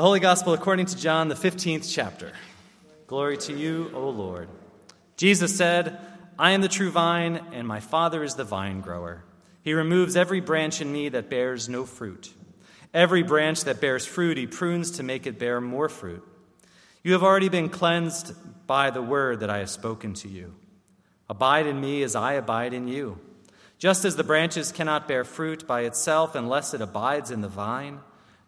The Holy Gospel according to John, the 15th chapter. Glory to you, O Lord. Jesus said, I am the true vine, and my Father is the vine grower. He removes every branch in me that bears no fruit. Every branch that bears fruit, he prunes to make it bear more fruit. You have already been cleansed by the word that I have spoken to you. Abide in me as I abide in you. Just as the branches cannot bear fruit by itself unless it abides in the vine,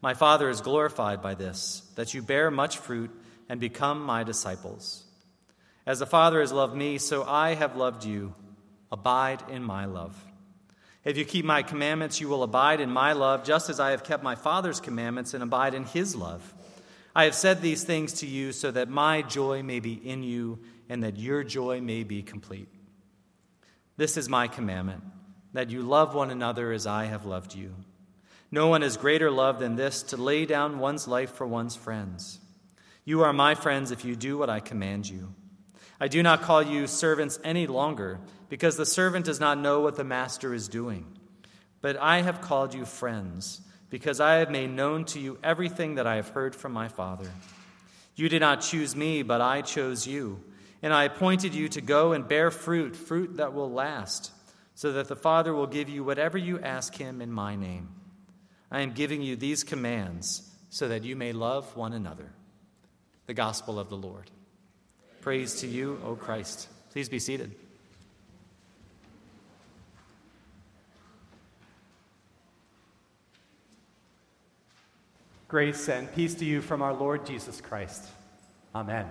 My Father is glorified by this, that you bear much fruit and become my disciples. As the Father has loved me, so I have loved you. Abide in my love. If you keep my commandments, you will abide in my love, just as I have kept my Father's commandments and abide in his love. I have said these things to you so that my joy may be in you and that your joy may be complete. This is my commandment that you love one another as I have loved you. No one has greater love than this to lay down one's life for one's friends. You are my friends if you do what I command you. I do not call you servants any longer, because the servant does not know what the master is doing. But I have called you friends, because I have made known to you everything that I have heard from my Father. You did not choose me, but I chose you, and I appointed you to go and bear fruit, fruit that will last, so that the Father will give you whatever you ask him in my name. I am giving you these commands so that you may love one another. The Gospel of the Lord. Praise to you, O Christ. Please be seated. Grace and peace to you from our Lord Jesus Christ. Amen.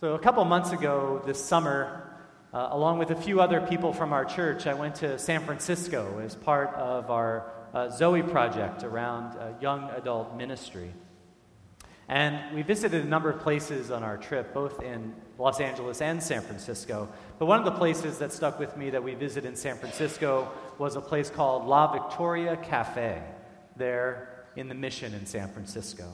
So, a couple months ago this summer, uh, along with a few other people from our church, I went to San Francisco as part of our uh, Zoe project around uh, young adult ministry. And we visited a number of places on our trip, both in Los Angeles and San Francisco. But one of the places that stuck with me that we visited in San Francisco was a place called La Victoria Cafe, there in the Mission in San Francisco.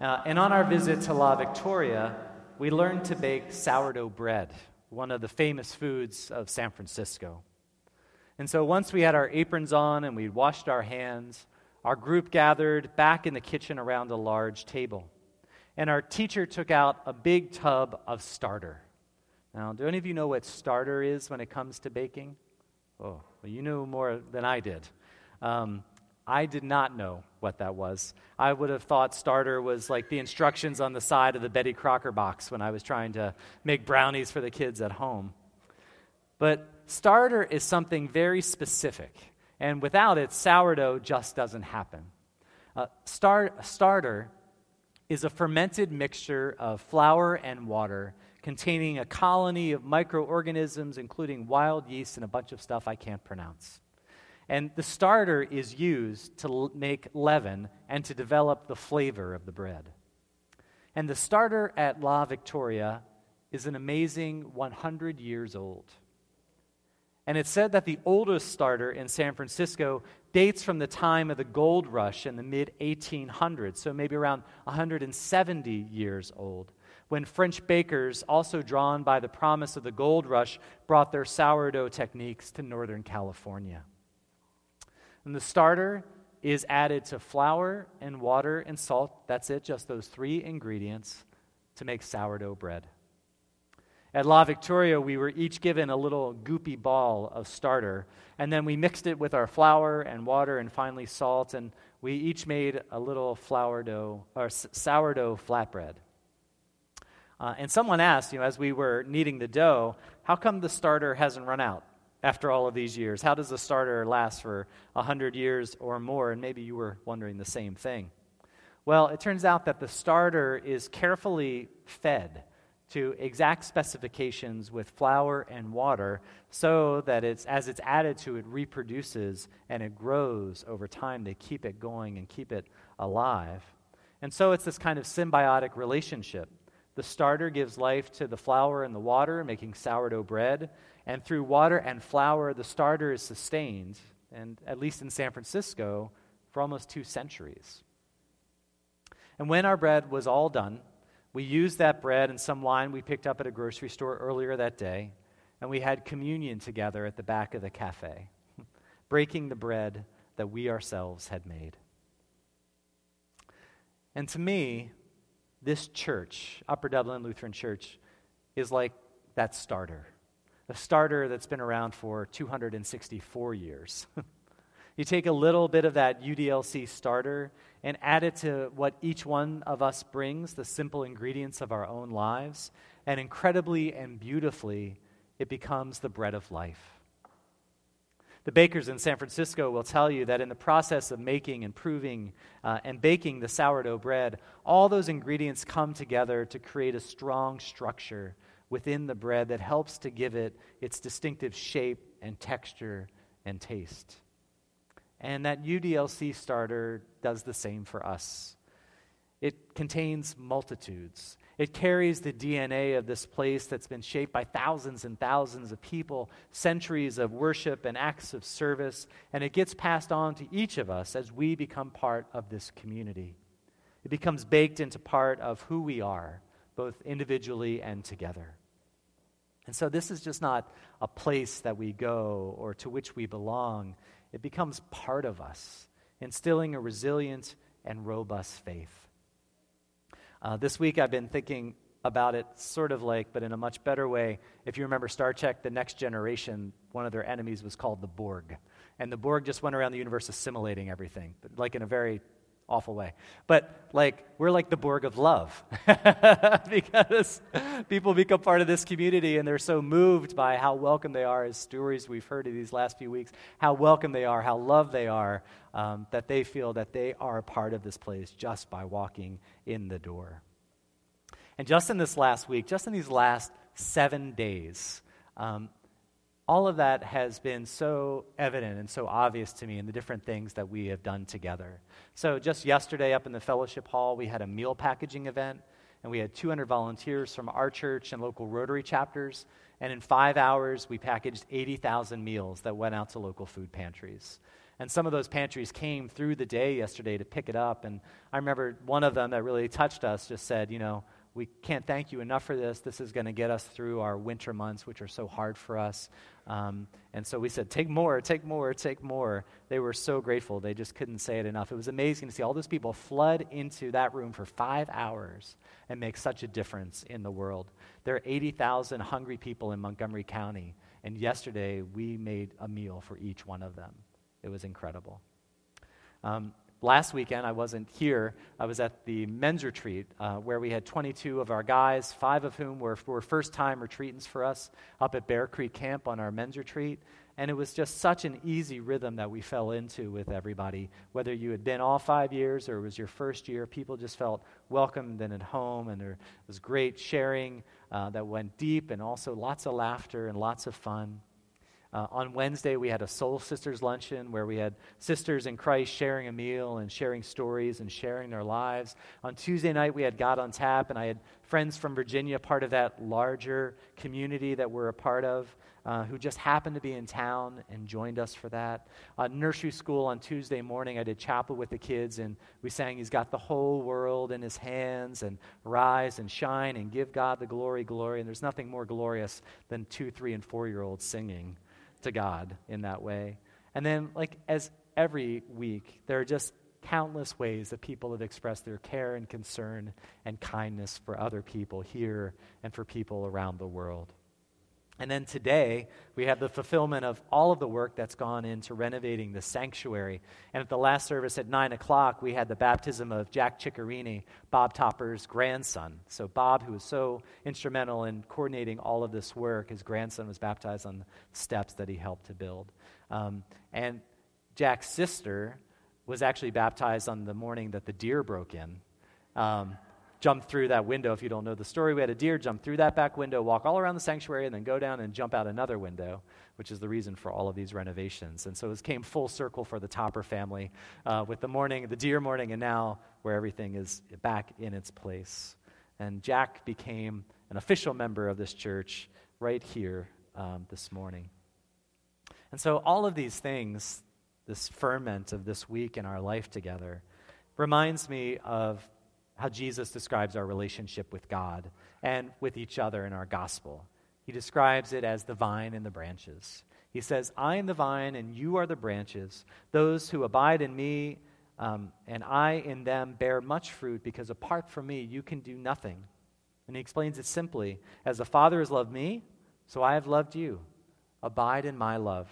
Uh, and on our visit to La Victoria, we learned to bake sourdough bread, one of the famous foods of San Francisco. And so once we had our aprons on and we'd washed our hands, our group gathered back in the kitchen around a large table. And our teacher took out a big tub of starter. Now, do any of you know what starter is when it comes to baking? Oh, well, you knew more than I did. Um, I did not know what that was. I would have thought starter was like the instructions on the side of the Betty Crocker box when I was trying to make brownies for the kids at home. But starter is something very specific. And without it, sourdough just doesn't happen. Uh, star- starter is a fermented mixture of flour and water containing a colony of microorganisms, including wild yeast and a bunch of stuff I can't pronounce. And the starter is used to l- make leaven and to develop the flavor of the bread. And the starter at La Victoria is an amazing 100 years old. And it's said that the oldest starter in San Francisco dates from the time of the gold rush in the mid 1800s, so maybe around 170 years old, when French bakers, also drawn by the promise of the gold rush, brought their sourdough techniques to Northern California. And the starter is added to flour and water and salt. That's it, just those three ingredients to make sourdough bread. At La Victoria, we were each given a little goopy ball of starter, and then we mixed it with our flour and water and finally salt, and we each made a little flour dough or sourdough flatbread. Uh, and someone asked, you know, as we were kneading the dough, how come the starter hasn't run out after all of these years? How does the starter last for 100 years or more? And maybe you were wondering the same thing. Well, it turns out that the starter is carefully fed to exact specifications with flour and water so that it's as it's added to it reproduces and it grows over time they keep it going and keep it alive And so it's this kind of symbiotic relationship. The starter gives life to the flour and the water, making sourdough bread. And through water and flour, the starter is sustained, and at least in San Francisco, for almost two centuries. And when our bread was all done, we used that bread and some wine we picked up at a grocery store earlier that day, and we had communion together at the back of the cafe, breaking the bread that we ourselves had made. And to me, this church, Upper Dublin Lutheran Church, is like that starter, a starter that's been around for 264 years. you take a little bit of that UDLC starter and add it to what each one of us brings, the simple ingredients of our own lives, and incredibly and beautifully, it becomes the bread of life. The bakers in San Francisco will tell you that in the process of making, improving, uh, and baking the sourdough bread, all those ingredients come together to create a strong structure within the bread that helps to give it its distinctive shape and texture and taste. And that UDLC starter does the same for us. It contains multitudes. It carries the DNA of this place that's been shaped by thousands and thousands of people, centuries of worship and acts of service, and it gets passed on to each of us as we become part of this community. It becomes baked into part of who we are, both individually and together. And so, this is just not a place that we go or to which we belong. It becomes part of us, instilling a resilient and robust faith. Uh, this week I've been thinking about it sort of like, but in a much better way. If you remember Star Trek The Next Generation, one of their enemies was called the Borg. And the Borg just went around the universe assimilating everything, like in a very awful way. But like, we're like the Borg of love because people become part of this community and they're so moved by how welcome they are, as stories we've heard of these last few weeks, how welcome they are, how loved they are, um, that they feel that they are a part of this place just by walking in the door. And just in this last week, just in these last seven days, um, all of that has been so evident and so obvious to me in the different things that we have done together. So, just yesterday up in the fellowship hall, we had a meal packaging event, and we had 200 volunteers from our church and local Rotary chapters. And in five hours, we packaged 80,000 meals that went out to local food pantries. And some of those pantries came through the day yesterday to pick it up. And I remember one of them that really touched us just said, you know, we can't thank you enough for this. This is going to get us through our winter months, which are so hard for us. Um, and so we said, take more, take more, take more. They were so grateful. They just couldn't say it enough. It was amazing to see all those people flood into that room for five hours and make such a difference in the world. There are 80,000 hungry people in Montgomery County. And yesterday, we made a meal for each one of them. It was incredible. Um, last weekend, I wasn't here. I was at the men's retreat uh, where we had 22 of our guys, five of whom were, were first time retreatants for us up at Bear Creek Camp on our men's retreat. And it was just such an easy rhythm that we fell into with everybody. Whether you had been all five years or it was your first year, people just felt welcomed and at home. And there was great sharing uh, that went deep and also lots of laughter and lots of fun. Uh, on Wednesday, we had a Soul Sisters luncheon where we had sisters in Christ sharing a meal and sharing stories and sharing their lives. On Tuesday night, we had God on Tap, and I had friends from Virginia, part of that larger community that we're a part of, uh, who just happened to be in town and joined us for that. Uh, nursery school on Tuesday morning, I did chapel with the kids, and we sang, He's got the whole world in His hands, and rise and shine and give God the glory, glory. And there's nothing more glorious than two, three, and four year olds singing to God in that way. And then, like, as every week, there are just countless ways that people have expressed their care and concern and kindness for other people here and for people around the world. And then today, we have the fulfillment of all of the work that's gone into renovating the sanctuary. And at the last service at 9 o'clock, we had the baptism of Jack Ciccarini, Bob Topper's grandson. So, Bob, who was so instrumental in coordinating all of this work, his grandson was baptized on the steps that he helped to build. Um, and Jack's sister was actually baptized on the morning that the deer broke in. Um, jump through that window. If you don't know the story, we had a deer jump through that back window, walk all around the sanctuary, and then go down and jump out another window, which is the reason for all of these renovations. And so it came full circle for the Topper family uh, with the morning, the deer morning, and now where everything is back in its place. And Jack became an official member of this church right here um, this morning. And so, all of these things, this ferment of this week in our life together, reminds me of how Jesus describes our relationship with God and with each other in our gospel. He describes it as the vine and the branches. He says, I am the vine and you are the branches. Those who abide in me um, and I in them bear much fruit because apart from me you can do nothing. And he explains it simply As the Father has loved me, so I have loved you. Abide in my love.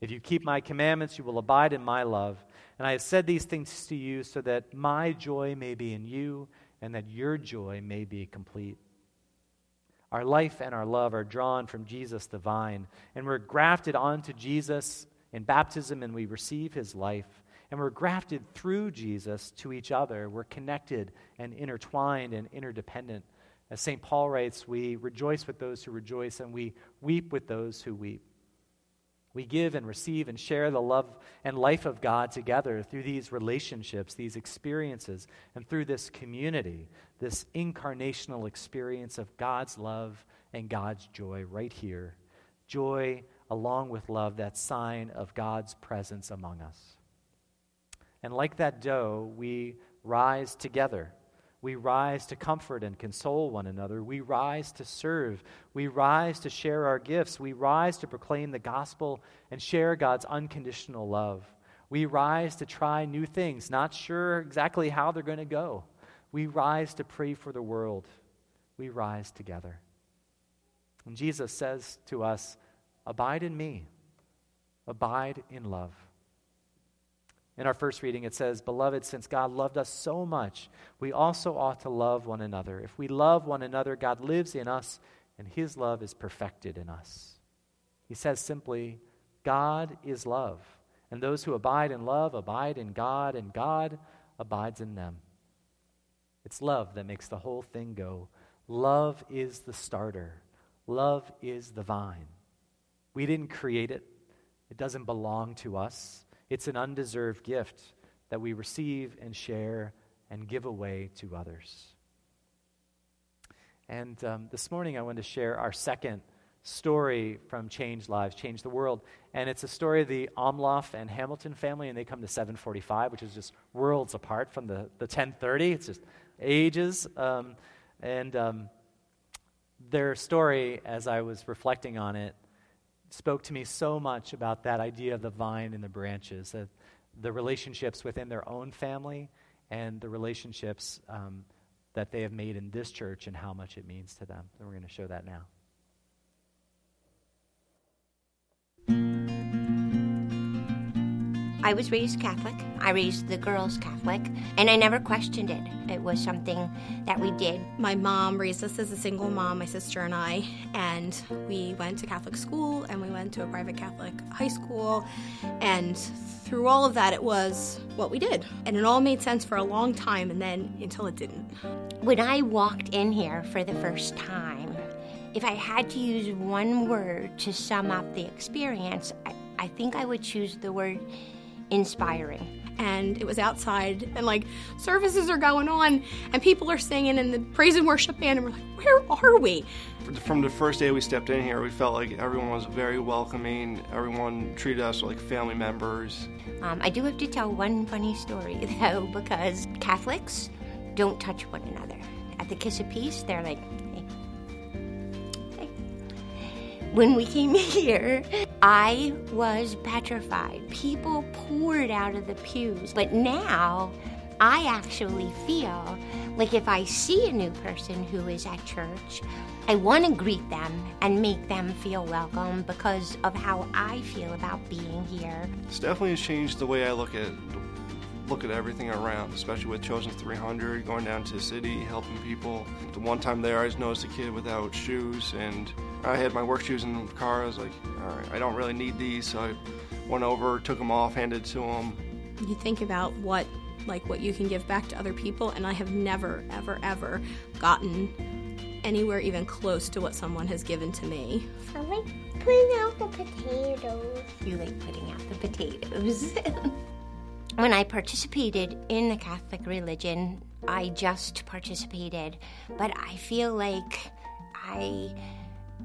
If you keep my commandments, you will abide in my love. And I have said these things to you so that my joy may be in you and that your joy may be complete. Our life and our love are drawn from Jesus the vine, and we're grafted onto Jesus in baptism, and we receive his life. And we're grafted through Jesus to each other. We're connected and intertwined and interdependent. As St. Paul writes, we rejoice with those who rejoice, and we weep with those who weep. We give and receive and share the love and life of God together through these relationships, these experiences, and through this community, this incarnational experience of God's love and God's joy right here. Joy along with love, that sign of God's presence among us. And like that dough, we rise together we rise to comfort and console one another. We rise to serve. We rise to share our gifts. We rise to proclaim the gospel and share God's unconditional love. We rise to try new things, not sure exactly how they're going to go. We rise to pray for the world. We rise together. And Jesus says to us, Abide in me, abide in love. In our first reading, it says, Beloved, since God loved us so much, we also ought to love one another. If we love one another, God lives in us, and his love is perfected in us. He says simply, God is love, and those who abide in love abide in God, and God abides in them. It's love that makes the whole thing go. Love is the starter, love is the vine. We didn't create it, it doesn't belong to us. It's an undeserved gift that we receive and share and give away to others. And um, this morning, I want to share our second story from Change Lives, Change the World. And it's a story of the Omloff and Hamilton family, and they come to 745, which is just worlds apart from the, the 1030. It's just ages. Um, and um, their story, as I was reflecting on it, spoke to me so much about that idea of the vine and the branches, the relationships within their own family and the relationships um, that they have made in this church and how much it means to them. And we're going to show that now. I was raised Catholic. I raised the girls Catholic, and I never questioned it. It was something that we did. My mom raised us as a single mom, my sister and I, and we went to Catholic school and we went to a private Catholic high school. And through all of that, it was what we did. And it all made sense for a long time, and then until it didn't. When I walked in here for the first time, if I had to use one word to sum up the experience, I, I think I would choose the word inspiring. And it was outside, and like services are going on, and people are singing, and the praise and worship band, and we're like, where are we? From the first day we stepped in here, we felt like everyone was very welcoming. Everyone treated us like family members. Um, I do have to tell one funny story, though, because Catholics don't touch one another. At the Kiss of Peace, they're like, when we came here, I was petrified. People poured out of the pews. But now, I actually feel like if I see a new person who is at church, I want to greet them and make them feel welcome because of how I feel about being here. It's definitely changed the way I look at look at everything around, especially with Chosen 300, going down to the city, helping people. The one time there, I just noticed a kid without shoes, and I had my work shoes in the car. I was like, all right, I don't really need these, so I went over, took them off, handed it to him. You think about what like what you can give back to other people, and I have never, ever, ever gotten anywhere even close to what someone has given to me. I like putting out the potatoes. You like putting out the potatoes. when I participated in the Catholic religion, I just participated, but I feel like I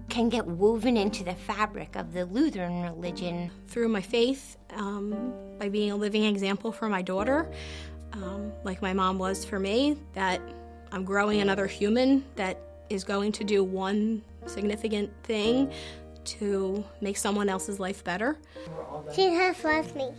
can get woven into the fabric of the Lutheran religion. Through my faith, um, by being a living example for my daughter, um, like my mom was for me, that I'm growing another human that is going to do one significant thing to make someone else's life better. She has left me.